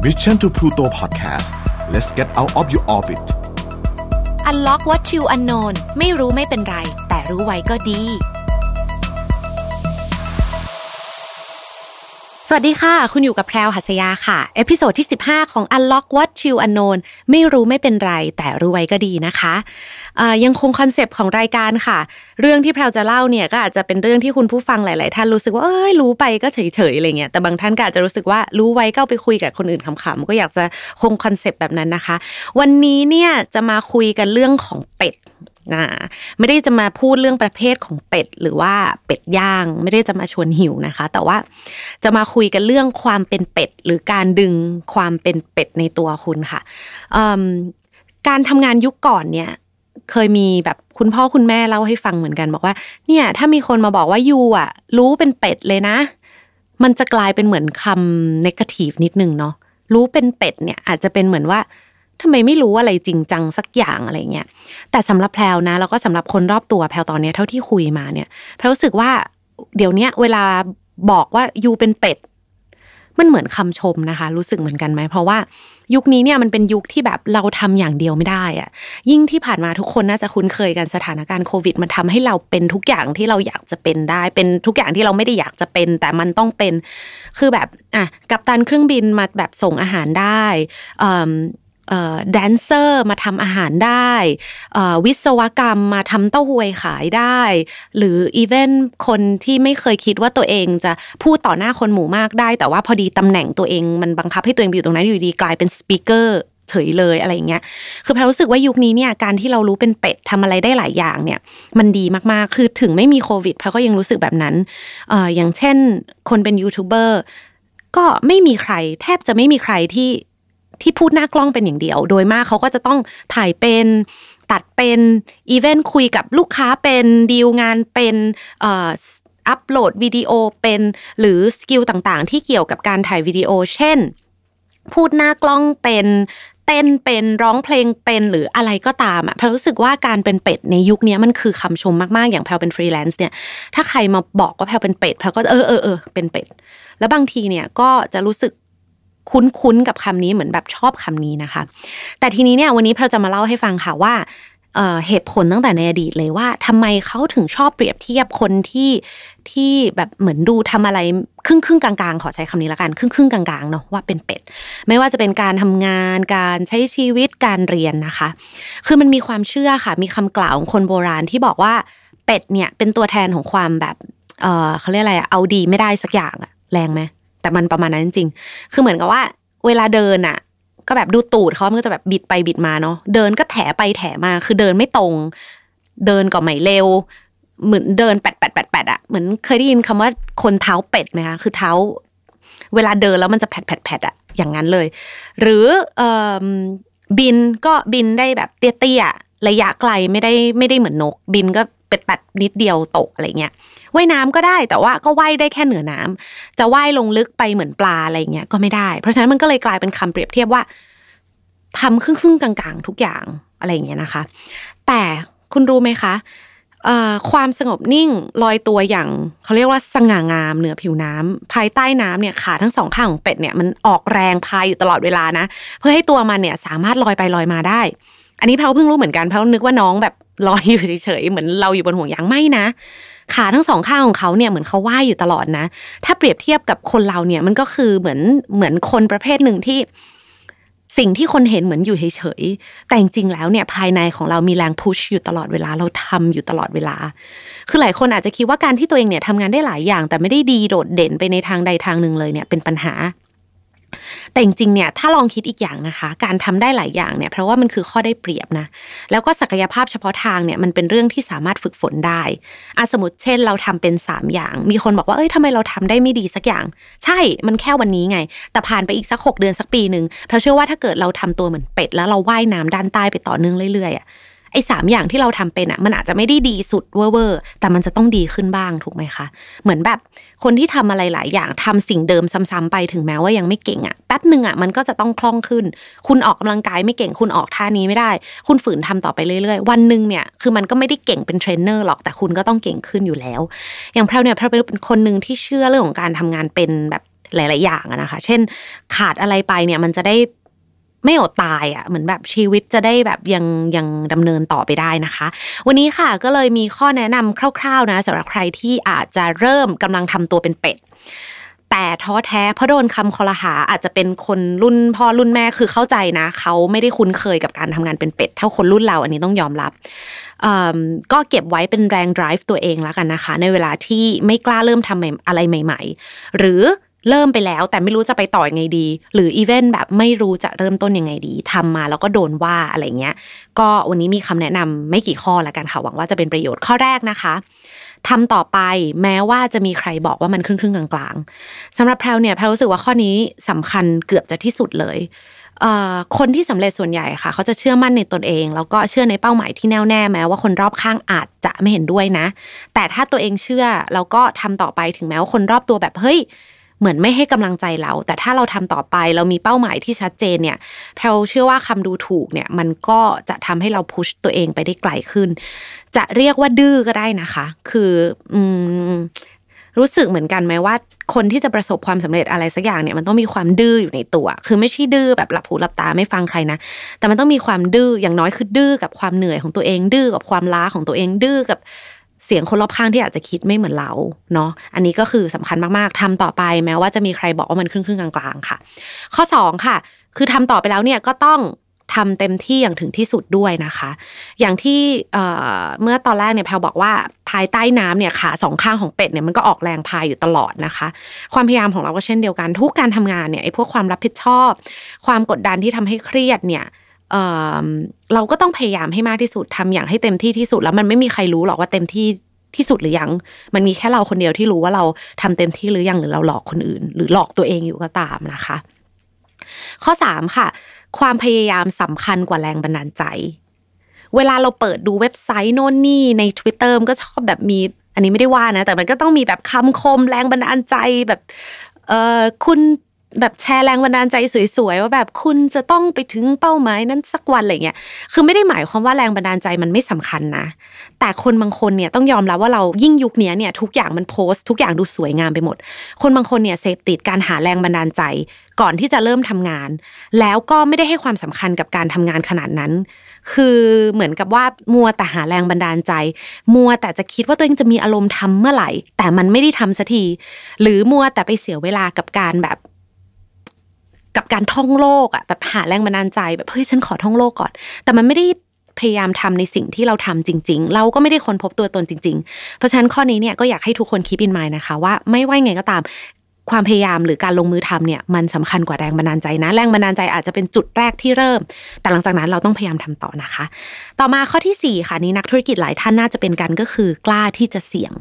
Mission to Pluto Podcast let's get out of your orbit Unlock what you unknown ไม่รู้ไม่เป็นไร แต่รู้ไว้ก็ดี สวัสดีค่ะ คุณอยู่กับแพรวหัสยาค่ะ episode ที่ 15 ของ Unlock What You Unknown ไม่รู้ไม่เป็นไร แต่รู้ไว้ก็ดีนะคะยังคง concept ของรายการค่ะ เรื่องที่แพรวจะเล่าเนี่ยก็อาจจะเป็นเรื่องที่คุณผู้ฟังหลาย ๆ ท่านรู้สึกว่าเอ้ยรู้ไปก็เฉย ๆ อะไรเงี้ยแต่บางท่านก็อาจจะรู้สึกว่ารู้ไว้ก็ไปคุยกับคนอื่นขำๆก็อยากจะคง concept แบบนั้นนะคะ วันนี้เนี่ยจะมาคุยกันเรื่องของเป็ด นะไม่ได้จะมาพูดเรื่องประเภทของเป็ด หรือว่าเป็ดย่าง ไม่ได้จะมาชวนหิวนะคะ แต่ว่าจะมาคุยกันเรื่องความเป็นเป็ด หรือการดึงความเป็นเป็ดในตัวคุณค่ะการทำงานยุคก่อนเนี่ยเคยมีแบบคุณพ่อคุณแม่เล่าให้ฟังเหมือนกัน บอกว่า เนี่ย ถ้ามีคนมาบอกว่ายูอะ รู้เป็นเป็ดเลยนะ มันจะกลายเป็นเหมือนคำนกาทีฟนิดนึงเนาะรู้เป็นเป็ดเนี่ย อาจจะเป็นเหมือนว่า ทำไมไม่รู้อะไรจริงจังสักอย่างอะไรเงี้ยแต่สำหรับแพลวนะแล้วก็สำหรับคนรอบตัวแพลวตอนนี้เท่าที่คุยมาเนี่ยแพลวรู้สึกว่าเดี๋ยวนี้เวลาบอกว่ายูเป็นเป็ดมันเหมือนคำชมนะคะ รู้สึกเหมือนกันไหมเพราะว่ายุคนี้เนี่ยมันเป็นยุคที่แบบเราทำอย่างเดียวไม่ได้อะยิ่งที่ผ่านมาทุกคนน่าจะคุ้นเคยกันสถานการณ์โควิด มันทำให้เราเป็นทุกอย่างที่เราอยากจะเป็นได้ เป็นทุกอย่างที่เราไม่ได้อยากจะเป็น แต่มันต้องเป็นคือแบบอะกับตันเครื่องบินมาแบบส่งอาหารได้ แดนเซอร์มาทำอาหารได้วิศวกรรมมาทำเต้าหวยขายได้ หรืออีเวนคนที่ไม่เคยคิดว่าตัวเองจะพูดต่อหน้าคนหมู่มากได้ แต่ว่าพอดีตำแหน่งตัวเองมันบังคับให้ตัวเองอยู่ตรงนั้นอยู่ดีกลายเป็นสปีกเกอร์เฉยเลยอะไรอย่างเงี้ย คือแพรวรู้สึกว่ายุคนี้เนี่ยการที่เรารู้เป็นเป็ดทำอะไรได้หลายอย่างเนี่ย มันดีมากๆ คือถึงไม่มีโควิดแพรวก็ยังรู้สึกแบบนั้นเอ่ออย่างเช่น คนเป็นยูทูบเบอร์ก็ไม่มีใคร แทบจะไม่มีใครที่ ที่พูดหน้ากล้องเป็นอย่างเดียว โดยมากเขาก็จะต้องถ่ายเป็นตัดเป็นอีเวนต์คุยกับลูกค้าเป็นดีลงานเป็นอัปโหลดวิดีโอเป็นหรือ skill ต่างๆ ที่เกี่ยวกับการถ่ายวิดีโอ เช่น พูดหน้ากล้องเป็นเต้นเป็นร้องเพลงเป็นหรืออะไรก็ตามอะแพรรู้สึกว่าการเป็นเป็ดในยุคนี้มันคือคำชมมากๆอย่างแพรเป็นฟรีแลนซ์เนี่ยถ้าใครมาบอกว่าแพรเป็นเป็ดแพรก็เออเออเออเป็นเป็ด แล้วบางทีเนี่ยก็จะรู้สึก คุ้นๆกับคำนี้เหมือนแบบชอบคำนี้นะคะ แต่ทีนี้เนี่ยวันนี้เราจะมาเล่าให้ฟังค่ะว่าเหตุผลตั้งแต่ในอดีตเลยว่าทำไมเขาถึงชอบเปรียบเทียบคนที่ที่แบบเหมือนดูทำอะไรครึ่งครึ่งกลางๆ ขอใช้คำนี้ละกันครึ่งครึ่งกลางๆเนาะว่าเป็นเป็ด ไม่ว่าจะเป็นการทำงานการใช้ชีวิตการเรียนนะคะ คือมันมีความเชื่อค่ะ มีคำกล่าวของคนโบราณที่บอกว่าเป็ดเนี่ยเป็นตัวแทนของความแบบเออเขาเรียกอะไรเอาดีไม่ได้สักอย่างอะแรงไหม แต่มันประมาณนั้นจริงๆคือเหมือนกับว่า เวลาเดินอะ ก็แบบดูตูดเขามันก็จะแบบบิดไปบิดมาเนาะเดินก็แถไปแถมาคือเดินไม่ตรง เดินก็ไม่เร็วเหมือนเดินแปดแปดแปดแปดอะเหมือนเคยได้ยินคำว่าคนเท้าเป็ดไหมคะคือเท้า เวลาเดินแล้วมันจะแผดแผดแผดอะอย่างนั้นเลย หรือเออบินก็บินได้แบบเตี้ยๆระยะไกลไม่ได้ไม่ได้เหมือนนก บินก็เป็ดแปดนิดเดียวตกอะไรเงี้ย ว่ายน้ำก็ได้แต่ว่าก็ว่ายได้แค่เหนือน้ำจะว่ายลงลึกไปเหมือนปลาอะไรเงี้ยก็ไม่ได้ เพราะฉะนั้นมันก็เลยกลายเป็นคำเปรียบเทียบว่าทำครึ่งครึ่งกลางๆ ทุกอย่างอะไรเงี้ยนะคะ แต่คุณรู้ไหมคะความสงบนิ่งลอยตัวอย่างเขาเรียกว่าสง่างามเหนือผิวน้ำภายใต้น้ำเนี่ยขาทั้งสองข้างของเป็ดเนี่ยมันออกแรงพายอยู่ตลอดเวลานะ เพื่อให้ตัวมันเนี่ยสามารถลอยไปลอยมาได้ อันนี้เพาเพิ่งรู้เหมือนกันเพานึกว่าน้องแบบลอยอยู่เฉยๆเหมือนเราอยู่บนห่วงยางไม่นะ ขาทั้งสองข้างของเขาเนี่ยเหมือนเขาว่ายอยู่ตลอดนะ ถ้าเปรียบเทียบกับคนเราเนี่ยมันก็คือเหมือนเหมือนคนประเภทหนึ่งที่สิ่งที่คนเห็นเหมือนอยู่เฉยๆ แต่จริงๆ แล้วเนี่ยภายในของเรามีแรงพุชอยู่ตลอดเวลา เราทำอยู่ตลอดเวลา คือหลายคนอาจจะคิดว่าการที่ตัวเองเนี่ยทำงานได้หลายอย่าง แต่ไม่ได้ดีโดดเด่นไปในทางใดทางหนึ่งเลยเนี่ยเป็นปัญหา แต่จริงๆเนี่ยถ้าลองคิดอีกอย่างนะคะ การทำได้หลายอย่างเนี่ยเพราะว่ามันคือข้อได้เปรียบนะแล้วก็ศักยภาพเฉพาะทางเนี่ยมันเป็นเรื่องที่สามารถฝึกฝนได้อาสมมติเช่น เราทำเป็น 3 อย่าง มีคนบอกว่าเอ้ยทำไมเราทำได้ไม่ดีสักอย่าง ใช่มันแค่วันนี้ไง แต่ผ่านไปอีกสักหกเดือนสักปีหนึ่งเพราะเชื่อว่าถ้าเกิดเราทำตัวเหมือนเป็ด แล้วเราว่ายน้ำด้านใต้ไปต่อเนื่องเรื่อยๆอะ ไอ้สามอย่างที่เราทำเป็นอะมันอาจจะไม่ได้ดีสุดเวอร์แต่มันจะต้องดีขึ้นบ้างถูกไหมคะ เหมือนแบบคนที่ทำอะไรหลายอย่างทำสิ่งเดิมซ้ำๆไปถึงแม้ว่ายังไม่เก่งอะแป๊บหนึ่งอะมันก็จะต้องคล่องขึ้น คุณออกกำลังกายไม่เก่งคุณออกท่านี้ไม่ได้ คุณฝืนทำต่อไปเรื่อยๆ วันหนึ่งเนี่ยคือมันก็ไม่ได้เก่งเป็นเทรนเนอร์หรอกแต่คุณก็ต้องเก่งขึ้นอยู่แล้ว อย่างแพรวเนี่ยแพรวเป็นคนหนึ่งที่เชื่อเรื่องของการทำงานเป็นแบบหลาย ๆ อย่างนะคะ เช่น ขาดอะไรไปเนี่ยมันจะได้ ไม่อดตายอะ่ะเหมือนแบบชีวิตจะได้แบบยังยังดำเนินต่อไปได้นะคะ วันนี้ค่ะก็เลยมีข้อแนะนำคร่าวๆนะสำหรับใครที่อาจจะเริ่มกำลังทำตัวเป็นเป็ดแต่ท้อแท้เพราะโดนคำคอรหาอาจจะเป็นคนรุ่นพ่อรุ่นแม่คือเข้าใจนะ เขาไม่ได้คุ้นเคยกับการทำงานเป็นเป็ด เท่าคนรุ่นเราอันนี้ต้องยอมรับก็เก็บไว้เป็นแรง drive ตัวเองแล้วกันนะคะ ในเวลาที่ไม่กล้าเริ่มทำอะไรใหม่ ๆ หรือ เริ่มไปแล้วแต่ไม่รู้จะไปต่อยังไงดี หรืออีเวนแบบไม่รู้จะเริ่มต้นยังไงดีทำมาแล้วก็โดนว่าอะไรเงี้ย ก็วันนี้มีคำแนะนำไม่กี่ข้อล้วกันค่ะหวังว่าจะเป็นประโยชน์ข้อแรกนะคะทำต่อไปแม้ว่าจะมีใครบอกว่ามันครึ่งครึ่งกลางๆสำหรับแพลเนี่ยแพลรู้สึกว่าข้อนี้สำคัญเกือบจะที่สุดเลยคนที่สำเร็จส่วนใหญ่ค่ะ เขาจะเชื่อมั่นในตนเอง แล้วก็เชื่อในเป้าหมายที่แน่วแน่แม้ว่าคนรอบข้างอาจจะไม่เห็นด้วยนะ แต่ถ้าตัวเองเชื่อแล้วก็ทำต่อไปถึงแม้ว่าคนรอบตัวแบบเฮ้ย เหมือนไม่ให้กำลังใจเรา แต่ถ้าเราทำต่อไปเรามีเป้าหมายที่ชัดเจนเนี่ยแพลเชื่อว่าคำดูถูกเนี่ยมันก็จะทำให้เราพุชตัวเองไปได้ไกลขึ้น จะเรียกว่าดื้อก็ได้นะคะ คืออืมรู้สึกเหมือนกันไหมว่า คนที่จะประสบความสำเร็จอะไรสักอย่างเนี่ยมันต้องมีความดื้ออยู่ในตัว คือไม่ใช่ดื้อแบบหลับหูหลับตาไม่ฟังใครนะ แต่มันต้องมีความดื้ออย่างน้อยคือดื้อกับความเหนื่อยของตัวเองดื้อกับความล้าของตัวเองดื้อกับ เสียงคนรอบข้างที่อาจจะคิดไม่เหมือนเราเนาะอันนี้ก็คือสำคัญมากๆทำต่อไปแม้ว่าจะมีใครบอกว่ามันครึ่งๆกลางๆค่ะ ข้อ 2 ค่ะ คือทำต่อไปแล้วเนี่ยก็ต้องทำเต็มที่อย่างถึงที่สุดด้วยนะคะ อย่างที่เมื่อตอนแรกเนี่ยแพลบอกว่าภายใต้น้ำเนี่ยขาสองข้างของเป็ดเนี่ยมันก็ออกแรงพายอยู่ตลอดนะคะ ความพยายามของเราก็เช่นเดียวกัน ทุกการทำงานเนี่ยไอ้พวกความรับผิดชอบ ความกดดันที่ทำให้เครียดเนี่ย เราก็ต้องพยายามให้มากที่สุดทำอย่างให้เต็มที่ที่สุดแล้วมันไม่มีใครรู้หรอกว่าเต็มที่ที่สุดหรือยัง มันมีแค่เราคนเดียวที่รู้ว่าเราทำเต็มที่หรือยังหรือเราหลอกคนอื่น หรือหลอกตัวเองอยู่ก็ตามนะคะ ข้อสามค่ะ ความพยายามสำคัญกว่าแรงบันดาลใจ เวลาเราเปิดดูเว็บไซต์โน่นนี่ใน Twitter มันก็ชอบแบบมีอันนี้ไม่ได้ว่านะ แต่มันก็ต้องมีแบบคำคมแรงบันดาลใจแบบเออคุณ แบบแชร์แรงบันดาลใจสวยๆว่าแบบคุณจะต้องไปถึงเป้าหมายนั้นสักวันอะไรเงี้ยคือไม่ได้หมายความว่าแรงบันดาลใจมันไม่สำคัญนะ แต่คนบางคนเนี่ยต้องยอมรับว่าเรายิ่งยุคนี้เนี่ยทุกอย่างมันโพสต์ทุกอย่างดูสวยงามไปหมด คนบางคนเนี่ยเสพติดการหาแรงบันดาลใจ ก่อนที่จะเริ่มทำงาน แล้วก็ไม่ได้ให้ความสำคัญกับการทำงานขนาดนั้น คือเหมือนกับว่ามัวแต่หาแรงบันดาลใจ มัวแต่จะคิดว่าตัวเองจะมีอารมณ์ทำเมื่อไหร่ แต่มันไม่ได้ทำสักทีหรือมัวแต่ไปเสียเวลากับการแบบ กับการท่องโลกอะแบบหาแรงบันดาลใจแบบเฮ้ยฉันขอท่องโลกก่อน แต่มันไม่ได้พยายามทำในสิ่งที่เราทำจริง ๆ เราก็ไม่ได้ค้นพบตัวตนจริง ๆ เพราะฉะนั้นข้อนี้เนี่ยก็อยากให้ทุกคนคิดอินมายนะคะ ว่าไม่ว่าไงก็ตามความพยายามหรือการลงมือทำเนี่ยมันสำคัญกว่าแรงบันดาลใจนะ แรงบันดาลใจอาจจะเป็นจุดแรกที่เริ่ม แต่หลังจากนั้นเราต้องพยายามทำต่อนะคะ ต่อมาข้อที่ 4 ค่ะนี้นักธุรกิจหลายท่านน่าจะเป็นกันก็คือกล้าที่จะเสี่ยง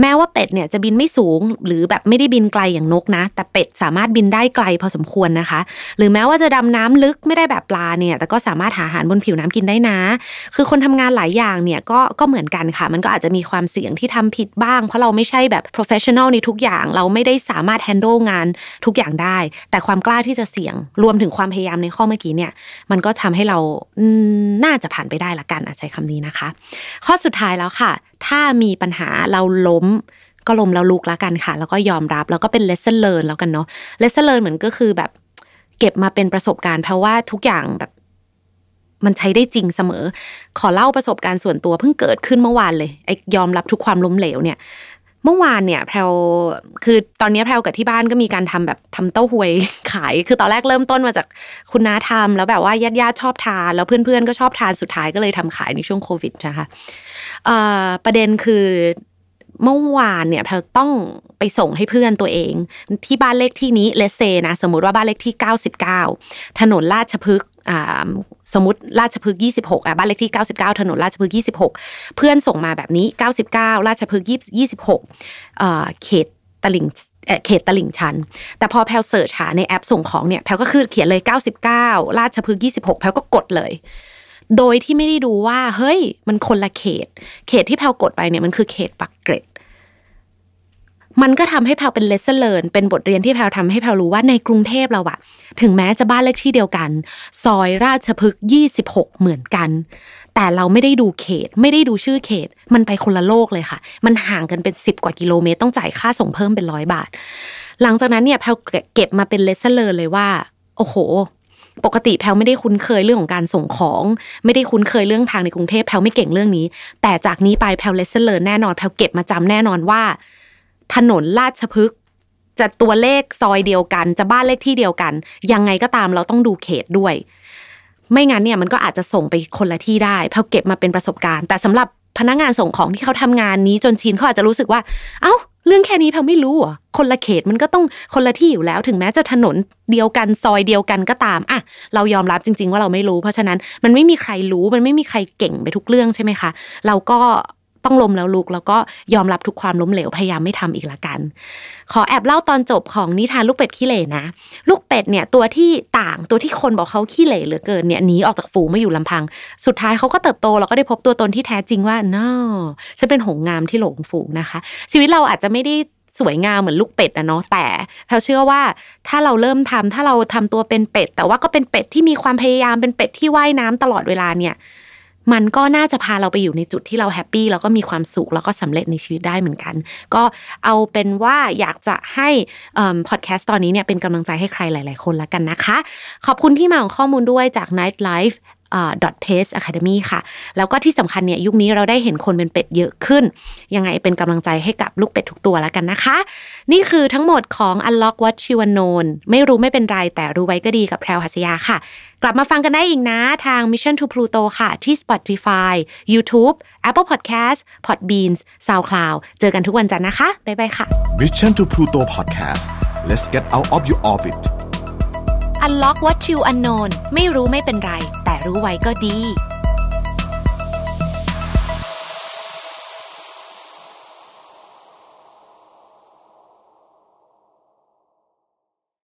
แม้ว่าเป็ดเนี่ยจะบินไม่สูง หรือแบบไม่ได้บินไกลอย่างนกนะ แต่เป็ดสามารถบินได้ไกลพอสมควรนะคะ หรือแม้ว่าจะดำน้ำลึกไม่ได้แบบปลาเนี่ย แต่ก็สามารถหาอาหารบนผิวน้ำกินได้นะ คือคนทำงานหลายอย่างเนี่ยก็ก็เหมือนกันค่ะ มันก็อาจจะมีความเสี่ยงที่ทำผิดบ้าง เพราะเราไม่ใช่แบบ professional ในทุกอย่าง เราไม่ได้สามารถ handle งานทุกอย่างได้ แต่ความกล้าที่จะเสี่ยง รวมถึงความพยายามในข้อเมื่อกี้เนี่ย มันก็ทำให้เราน่าจะผ่านไปได้ละกันใช้คำนี้นะคะ ข้อสุดท้ายแล้วค่ะถ้ามีปัญหาเราล้ม ก็ล้มแล้วลุกแล้วกันค่ะ แล้วก็ยอมรับแล้วก็เป็น lesson learned แล้วกันเนาะ lesson learned เหมือนก็คือแบบเก็บมาเป็นประสบการณ์เพราะว่าทุกอย่างแบบมันใช้ได้จริงเสมอ ขอเล่าประสบการณ์ส่วนตัวเพิ่งเกิดขึ้นเมื่อวานเลยไอ้ยอมรับทุกความล้มเหลวเนี่ย เมื่อวานเนี่ยแพลคือตอนนี้แพลกับที่บ้านก็มีการทำแบบทำเต้าหวยขาย คือตอนแรกเริ่มต้นมาจากคุณน้าทำแล้วแบบว่าญาติญาติชอบทาน แล้วเพื่อนๆก็ชอบทานสุดท้ายก็เลยทำขายในช่วงโควิดนะคะประเด็นคือเมื่อวานเนี่ยเราต้องไปส่งให้เพื่อนตัวเอง ที่บ้านเลขที่นี้เลเซนะสมมติว่าบ้านเลขที่ 99 ถนนราชพฤกษ์ สมมติราชพฤกษ์26อะบ้านเลขที่ 99 ถนนราชพฤกษ์26 เพื่อนส่งมาแบบนี้ 99 ราชพฤกษ์26เขตตลิ่งเขตตลิ่งชัน แต่พอแพร search หาในแอปส่งของเนี่ยแพรก็คือเขียนเลย 99 ราชพฤกษ์26แพรก็กดเลย โดยที่ไม่ได้ดูว่า เฮ้ย มันคนละเขต เขตที่แพรกดไปเนี่ยมันคือเขตปากเกร็ด มันก็ทำให้แพรเป็น lesson เป็นบทเรียนที่แพรทำให้แพรรู้ว่าในกรุงเทพเราอะถึงแม้จะบ้านเลขที่เดียวกัน ซอยราชพฤกษ์ยี่สิบหกเหมือนกัน แต่เราไม่ได้ดูเขต ไม่ได้ดูชื่อเขต มันไปคนละโลกเลยค่ะ มันห่างกันเป็นสิบกว่ากิโลเมตรต้องจ่ายค่าส่งเพิ่มเป็นร้อยบาท หลังจากนั้นเนี่ยแพรเก็บมาเป็น lesson เลยว่า โอ้โหปกติแพรไม่ได้คุ้นเคยเรื่องของการส่งของ ไม่ได้คุ้นเคยเรื่องทางในกรุงเทพแพรไม่เก่งเรื่องนี้ แต่จากนี้ไปแพร lesson แน่นอนแพรเก็บมาจำแน่นอนว่า ถนนราชพฤกษ์จะตัวเลขซอยเดียวกัน จะบ้านเลขที่เดียวกัน ยังไงก็ตามเราต้องดูเขตด้วย ไม่งั้นเนี่ยมันก็อาจจะส่งไปคนละที่ได้แพลเก็บมาเป็นประสบการณ์ แต่สำหรับพนักงานส่งของที่เขาทำงานนี้จนชินเขาอาจจะรู้สึกว่า เอ้า เรื่องแค่นี้แพลไม่รู้อะคนละเขตมันก็ต้องคนละที่อยู่แล้ว ถึงแม้จะถนนเดียวกันซอยเดียวกันก็ตามอะเรายอมรับจริง ๆ ว่าเราไม่รู้ เพราะฉะนั้นมันไม่มีใครรู้มันไม่มีใครเก่งไปทุกเรื่องใช่ไหมคะ เราก็ ต้องล้มแล้วลุก แล้วก็ยอมรับทุกความล้มเหลวพยายามไม่ทำอีกละกัน ขอแอบเล่าตอนจบของนิทานลูกเป็ดขี้เหร่นะ ลูกเป็ดเนี่ยตัวที่ต่างตัวที่คนบอกเขาขี้เหร่เหลือเกินเนี่ยหนีออกจากฝูงมาอยู่ลำพัง สุดท้ายเขาก็เติบโตแล้วก็ได้พบตัวตนที่แท้จริงว่าน้อฉันเป็นหงงามที่หลงฝูงนะคะ ชีวิตเราอาจจะไม่ได้สวยงามเหมือนลูกเป็ดนะเนาะแต่แพลเชื่อว่าถ้าเราเริ่มทำถ้าเราทำตัวเป็นเป็ด แต่ว่าก็เป็นเป็ดที่มีความพยายามเป็นเป็ดที่ว่ายน้ำตลอดเวลาเนี่ย มันก็น่าจะพาเราไปอยู่ในจุดที่เราแฮปปี้แล้วก็มีความสุขแล้วก็สำเร็จในชีวิตได้เหมือนกัน ก็เอาเป็นว่าอยากจะให้พอดแคสต์ตอนนี้เนี่ยเป็นกำลังใจให้ใครหลาย ๆ คนละกันนะคะ ขอบคุณที่มาของข้อมูลด้วยจาก Night Life dot pace academy ค่ะ แล้วก็ที่สำคัญเนี่ยยุคนี้เราได้เห็นคนเป็นเป็ดเยอะขึ้น ยังไงเป็นกำลังใจให้กับลูกเป็ดทุกตัวแล้วกันนะคะ นี่คือทั้งหมดของ unlock what you know ไม่รู้ไม่เป็นไรแต่รู้ไว้ก็ดีกับแพรวหัสยาค่ะ กลับมาฟังกันได้อีกนะทาง Mission to Pluto ค่ะ ที่ Spotify YouTube Apple Podcast Podbeans SoundCloud เจอกันทุกวันจันทร์นะคะ บ๊ายบายค่ะ Mission to Pluto Podcast let's get out of your orbit Unlock what you unknown ไม่รู้ไม่เป็นไร แต่รู้ไว้ก็ดี